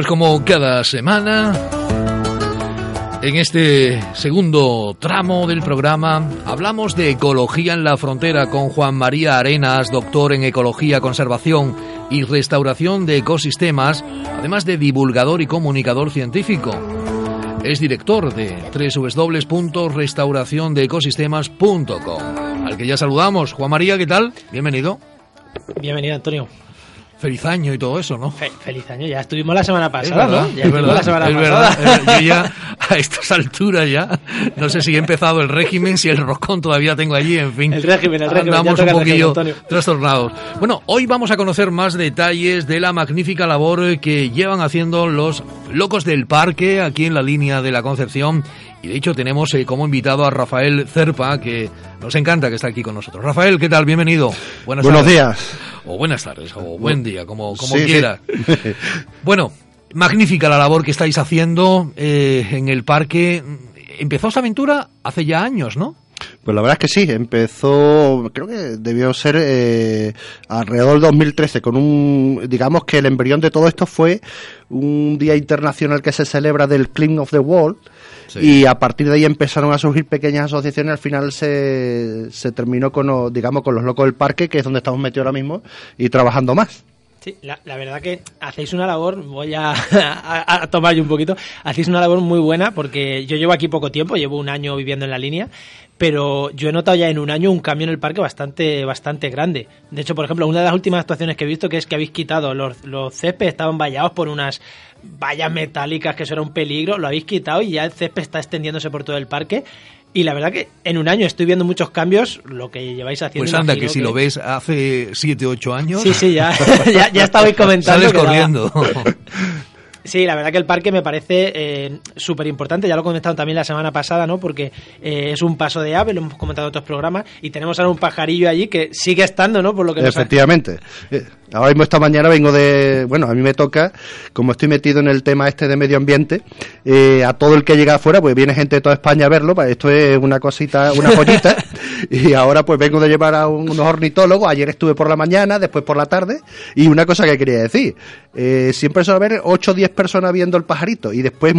Pues como cada semana, en este segundo tramo del programa, hablamos de ecología en la frontera con Juan María Arenas, doctor en ecología, conservación y restauración de ecosistemas, además de divulgador y comunicador científico. Es director de www.restauraciondeecosistemas.com, al que ya saludamos. Juan María, ¿qué tal? Bienvenido. Bienvenido, Antonio. Feliz año y todo eso, ¿no? feliz año, ya estuvimos la semana pasada, verdad, ¿no? Ya es verdad, la semana es pasada. verdad. Eh, Yo ya, a estas alturas ya, no sé si he empezado el régimen, si el roscón todavía tengo allí, en fin. El régimen, el régimen, Andamos un régimen, poquillo Antonio. trastornados. Bueno, hoy vamos a conocer más detalles de la magnífica labor que llevan haciendo los locos del parque aquí en la línea de la Concepción. Y de hecho tenemos eh, como invitado a Rafael Cerpa, que nos encanta que está aquí con nosotros. Rafael, ¿qué tal? Bienvenido. Buenas Buenos tardes. días. O buenas tardes, o buen día, como, como Sí, sí. quiera. Bueno, magnífica la labor que estáis haciendo eh, en el parque. Empezó esta aventura hace ya años, ¿no? Pues la verdad es que sí, empezó, creo que debió ser eh, alrededor del 2013, con un, digamos que el embrión de todo esto fue un día internacional que se celebra del Clean of the World, y a partir de ahí empezaron a surgir pequeñas asociaciones, al final se, se terminó con, digamos, con los locos del parque, que es donde estamos metidos ahora mismo, y trabajando más. Sí, la, verdad que hacéis una labor, voy a, tomar yo un poquito, hacéis una labor muy buena porque yo llevo aquí poco tiempo, llevo un año viviendo en la línea, pero yo he notado ya en un año un cambio en el parque bastante bastante grande. De hecho, por ejemplo, una de las últimas actuaciones que he visto que es que habéis quitado los, los estaban vallados por unas vallas metálicas que eso era un peligro, lo habéis quitado y ya el césped está extendiéndose por todo el parque. Y la verdad que en un año estoy viendo muchos cambios, lo que lleváis haciendo. Pues anda, imagino que si lo ves hace 7, 8 años, Sí, sí, ya, ya, ya estabais comentando. sales que corriendo. Sí, la verdad que el parque me parece eh, súper importante, ya lo he comentado también la semana pasada, ¿no? Porque eh, es un paso de ave, lo hemos comentado en otros programas, y tenemos ahora un pajarillo allí que sigue estando, ¿no? Por lo que nos ha- Efectivamente. Eh, Ahora mismo esta mañana vengo de, bueno, a mí me toca, como estoy metido en el tema este de medio ambiente, eh, a todo el que llega afuera, pues viene gente de toda España a verlo, pues esto es una cosita, una joyita, y ahora pues vengo de llevar a un- unos ornitólogos, ayer estuve por la mañana, después por la tarde, y una cosa que quería decir, eh, siempre suele haber 8 o 10 personas viendo el pajarito, y después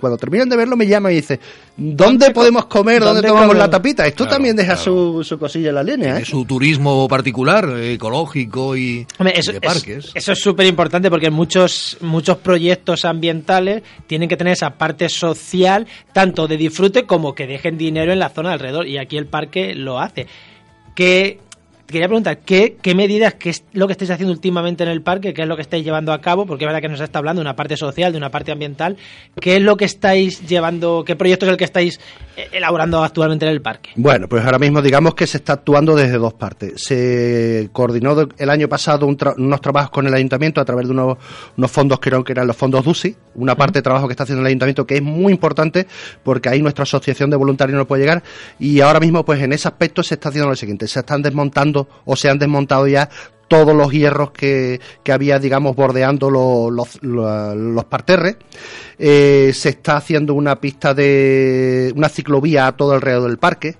cuando terminan de verlo me llaman y dicen, ¿dónde podemos comer? ¿Dónde, dónde tomamos la tapita? Esto Claro, también deja claro. su, su cosilla en la línea, ¿eh? Su turismo particular, eh, ecológico y Hombre, eso, de es- parques. eso es súper importante porque muchos, muchos proyectos ambientales tienen que tener esa parte social, tanto de disfrute como que dejen dinero en la zona alrededor. Y aquí el parque lo hace. Que, quería preguntar, ¿qué, ¿qué medidas, qué es lo que estáis haciendo últimamente en el parque? ¿Qué es lo que estáis llevando a cabo? Porque es verdad que nos está hablando de una parte social, de una parte ambiental. ¿Qué es lo que estáis llevando, qué proyecto es el que estáis eh, elaborando actualmente en el parque? Bueno, pues ahora mismo digamos que se está actuando desde dos partes. Se coordinó el año pasado un tra- unos trabajos con el ayuntamiento a través de unos, unos fondos que eran, que eran los fondos DUSI, una parte de trabajo que está haciendo el ayuntamiento que es muy importante porque ahí nuestra asociación de voluntarios no puede llegar y ahora mismo pues en ese aspecto se está haciendo lo siguiente, se están desmontando o se han desmontado ya todos los hierros que, que había, digamos, bordeando los, los, parterres. Eh, se está haciendo una pista de una ciclovía a todo alrededor del parque.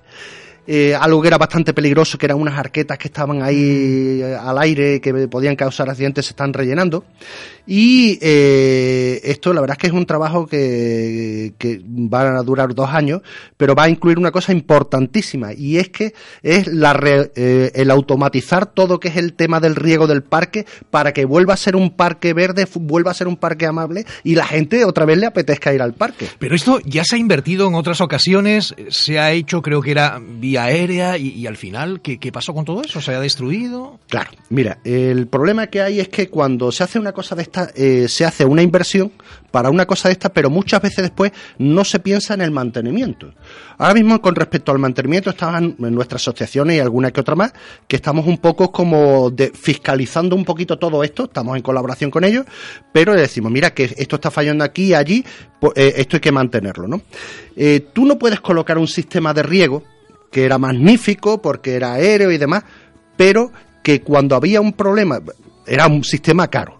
Eh, algo que era bastante peligroso, que eran unas arquetas que estaban ahí eh, al aire, que podían causar accidentes, se están rellenando. Y eh, esto, la verdad es que es un trabajo que, que va a durar dos años, pero va a incluir una cosa importantísima, y es que es la re- eh, el automatizar todo que es el tema del riego del parque para que vuelva a ser un parque verde, vuelva a ser un parque amable y la gente otra vez le apetezca ir al parque. Pero esto ya se ha invertido en otras ocasiones, se ha hecho, creo que era vía aérea, y, al final, ¿qué, ¿qué pasó con todo eso? ¿Se ha destruido? Claro, mira, el problema que hay es que cuando se hace una cosa de esta, eh, se hace una inversión para una cosa de esta, pero muchas veces después no se piensa en el mantenimiento. Ahora mismo, con respecto al mantenimiento, estaban en nuestras asociaciones y alguna que otra más, que estamos un poco como de, fiscalizando un poquito todo esto, estamos en colaboración con ellos, pero decimos, mira, que esto está fallando aquí y allí, pues, eh, esto hay que mantenerlo, ¿no? Eh, tú no puedes colocar un sistema de riego que era magnífico porque era aéreo y demás, pero que cuando había un problema, era un sistema caro.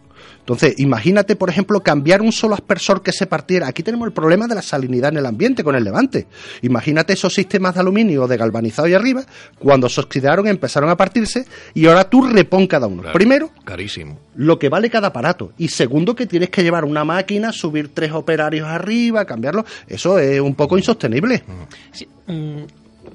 Entonces, imagínate, por ejemplo, cambiar un solo aspersor que se partiera. Aquí tenemos el problema de la salinidad en el ambiente con el levante. Imagínate esos sistemas de aluminio de galvanizado y arriba, cuando se oxidaron empezaron a partirse y ahora tú repon cada uno. Primero, carísimo. Lo que vale cada aparato. Y segundo, que tienes que llevar una máquina, subir tres operarios arriba, cambiarlo. Eso es un poco insostenible. Sí, mm,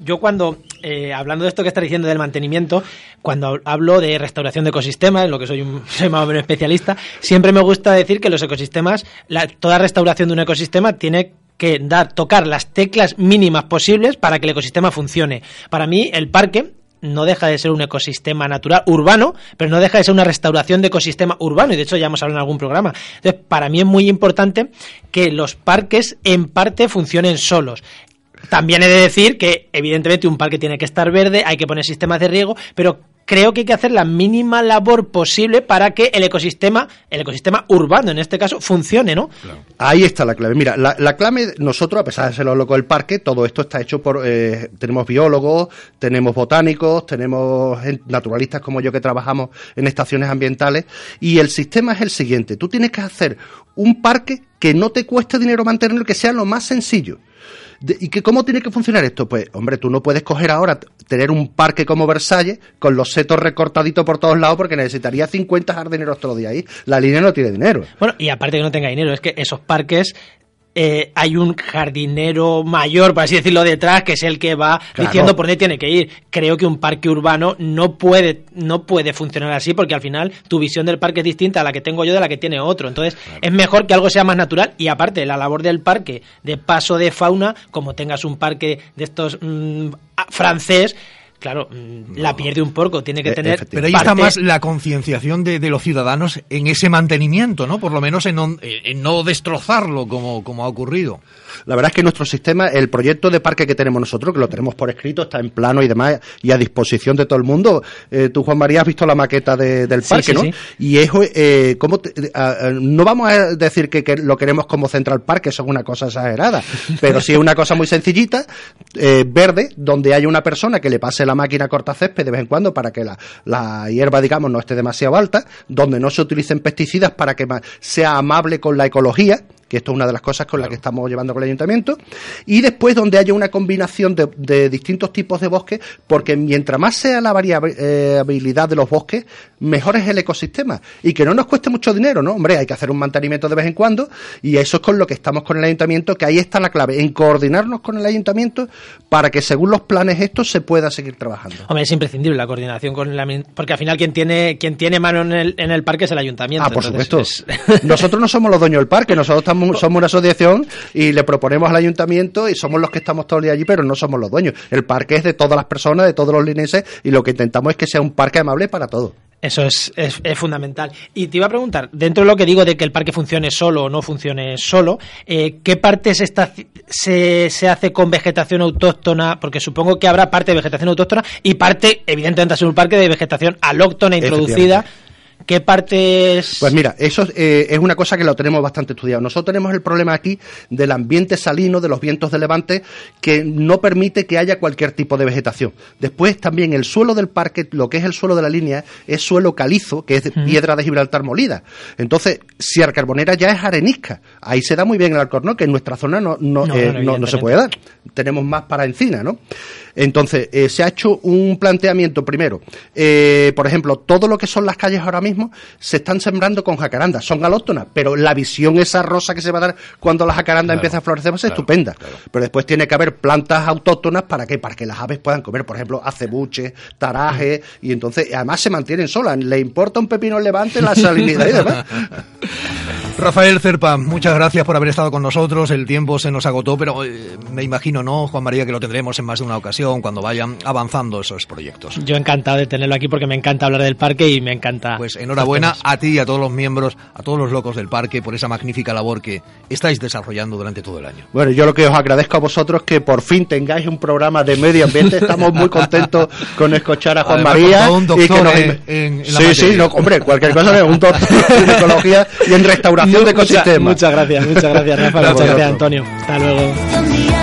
yo cuando, eh, hablando de esto que estás diciendo del mantenimiento, cuando hablo de restauración de ecosistemas, lo que soy un soy más o menos especialista, siempre me gusta decir que los ecosistemas, la, toda restauración de un ecosistema tiene que dar, tocar las teclas mínimas posibles para que el ecosistema funcione. Para mí, el parque no deja de ser un ecosistema natural urbano, pero no deja de ser una restauración de ecosistema urbano, y de hecho ya hemos hablado en algún programa. Entonces, para mí es muy importante que los parques en parte funcionen solos. También he de decir que, evidentemente, un parque tiene que estar verde, hay que poner sistemas de riego, pero creo que hay que hacer la mínima labor posible para que el ecosistema, el ecosistema urbano en este caso, funcione, ¿no? Ahí está la clave. Mira, la, clave, nosotros, a pesar de ser lo loco del parque, todo esto está hecho por, eh, tenemos biólogos, tenemos botánicos, tenemos naturalistas como yo que trabajamos en estaciones ambientales, y el sistema es el siguiente, tú tienes que hacer un parque que no te cueste dinero mantenerlo, que sea lo más sencillo. ¿Y que cómo tiene que funcionar esto? Pues, hombre, tú no puedes coger ahora, tener un parque como Versalles con los setos recortaditos por todos lados porque necesitaría 50 jardineros todo los días ahí. La línea no tiene dinero. Bueno, y aparte que no tenga dinero, es que esos parques eh, hay un jardinero mayor, por así decirlo, detrás, que es el que va diciendo por dónde tiene que ir. Creo que un parque urbano no puede, no puede funcionar así, porque al final tu visión del parque es distinta a la que tengo yo de la que tiene otro. Entonces, es mejor que algo sea más natural. Y aparte, la labor del parque de paso de fauna, como tengas un parque de estos mm, francés, claro, mm, la pierde un poco, tiene que eh, tener... Pero ahí está más la concienciación de, los ciudadanos en ese mantenimiento, ¿no? Por lo menos en no, en no destrozarlo como, como ha ocurrido. La verdad es que nuestro sistema, el proyecto de parque que tenemos nosotros, que lo tenemos por escrito, está en plano y demás, y a disposición de todo el mundo. Eh, tú, Juan María, has visto la maqueta del parque, ¿no? Y es, eh, ¿cómo no vamos a decir que, lo queremos como Central Park, eso es una cosa exagerada, pero sí es una cosa muy sencillita, eh, verde, donde hay una persona que le pase la máquina corta césped de vez en cuando para que la, la hierba, digamos, no esté demasiado alta, donde no se utilicen pesticidas para que sea amable con la ecología, que esto es una de las cosas con las que estamos llevando con el ayuntamiento, y después donde haya una combinación de, distintos tipos de bosques, porque mientras más sea la variabilidad de los bosques, mejor es el ecosistema, y que no nos cueste mucho dinero, ¿no? Hombre, hay que hacer un mantenimiento de vez en cuando, y eso es con lo que estamos con el ayuntamiento, que ahí está la clave, en coordinarnos con el ayuntamiento para que según los planes estos se pueda seguir trabajando. Hombre, es imprescindible la coordinación con la porque al final quien tiene quien tiene mano en el, en el parque es el ayuntamiento. Ah, por supuesto. Nosotros no somos los dueños del parque, nosotros estamos somos, una asociación y le proponemos al ayuntamiento y somos los que estamos todos el día allí, pero no somos los dueños. El parque es de todas las personas, de todos los lineses y lo que intentamos es que sea un parque amable para todos. Eso es, es, fundamental. Y te iba a preguntar, dentro de lo que digo de que el parque funcione solo o no funcione solo, eh, ¿qué parte se, está, se, se, hace con vegetación autóctona? Porque supongo que habrá parte de vegetación autóctona y parte, evidentemente, ser un parque de vegetación alóctona introducida ¿Qué partes...? Pues mira, eso eh, es una cosa que lo tenemos bastante estudiado. Nosotros tenemos el problema aquí del ambiente salino, de los vientos de levante, que no permite que haya cualquier tipo de vegetación. Después también el suelo del parque, lo que es el suelo de la línea, es suelo calizo, que es piedra de Gibraltar molida. Entonces, si Carbonera ya es arenisca, ahí se da muy bien el alcornón, que en nuestra zona no, no, no, eh, no se puede dar. Tenemos más para encina, ¿no? Entonces, eh, se ha hecho un planteamiento primero. Por ejemplo, todo lo que son las calles ahora mismo se están sembrando con jacarandas. Son galóctonas, pero la visión esa rosa que se va a dar cuando la jacaranda empieza a florecer va a ser estupenda. Pero después tiene que haber plantas autóctonas para que, para que las aves puedan comer. Por ejemplo, acebuche, taraje, y entonces, además se mantienen solas. Le importa un pepino levante la salinidad y demás. Rafael Cerpa, muchas gracias por haber estado con nosotros. El tiempo se nos agotó, pero eh, me imagino, ¿no, Juan María, que lo tendremos en más de una ocasión cuando vayan avanzando esos proyectos? Yo encantado de tenerlo aquí porque me encanta hablar del parque y me encanta. Pues enhorabuena a ti y a todos los miembros, a todos los locos del parque por esa magnífica labor que estáis desarrollando durante todo el año. Bueno, yo lo que os agradezco a vosotros que por fin tengáis un programa de medio ambiente. Estamos muy contentos con escuchar a Juan María. y que en, sí, sí, no, hombre, cualquier cosa, un doctor en ecología y en restauración de ecosistemas. Muchas gracias, muchas gracias, Rafa. muchas gracias, Antonio. Hasta luego.